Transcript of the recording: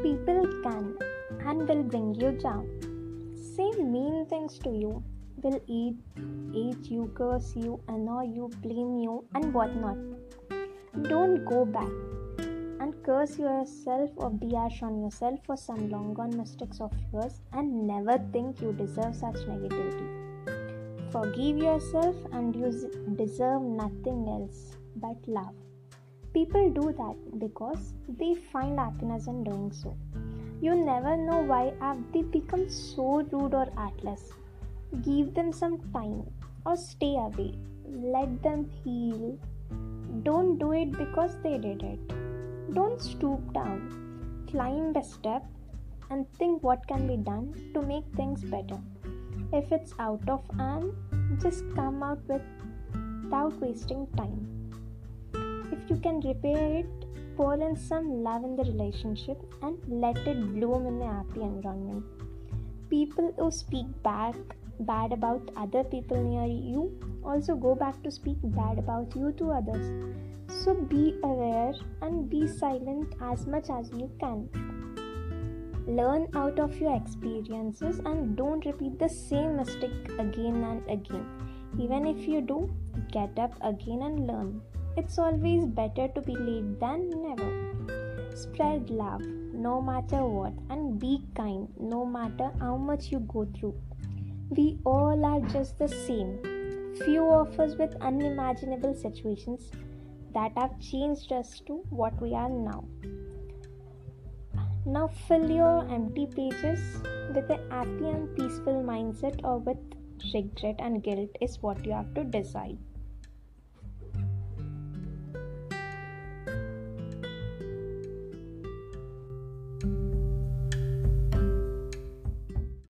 People can and will bring you down. Say mean things to you, will eat, eat you, curse you, annoy you, blame you, and whatnot. Don't go back and curse yourself or be ash on yourself for some long gone mistakes of yours and never think you deserve such negativity. Forgive yourself and you deserve nothing else but love. People do that because they find happiness in doing so. You never know why have they become so rude or heartless. Give them some time or stay away. Let them heal. Don't do it because they did it. Don't stoop down. Climb a step and think what can be done to make things better. If it's out of hand, just come out with without wasting time. If you can repair it, pour in some love in the relationship and let it bloom in a happy environment. People who speak back bad about other people near you also go back to speak bad about you to others. So be aware and be silent as much as you can. Learn out of your experiences and don't repeat the same mistake again and again. Even if you do, get up again and learn. It's always better to be late than never. Spread love no matter what and be kind no matter how much you go through. We all are just the same. Few of us with unimaginable situations that have changed us to what we are now. Now fill your empty pages with a happy and peaceful mindset or with regret and guilt is what you have to decide.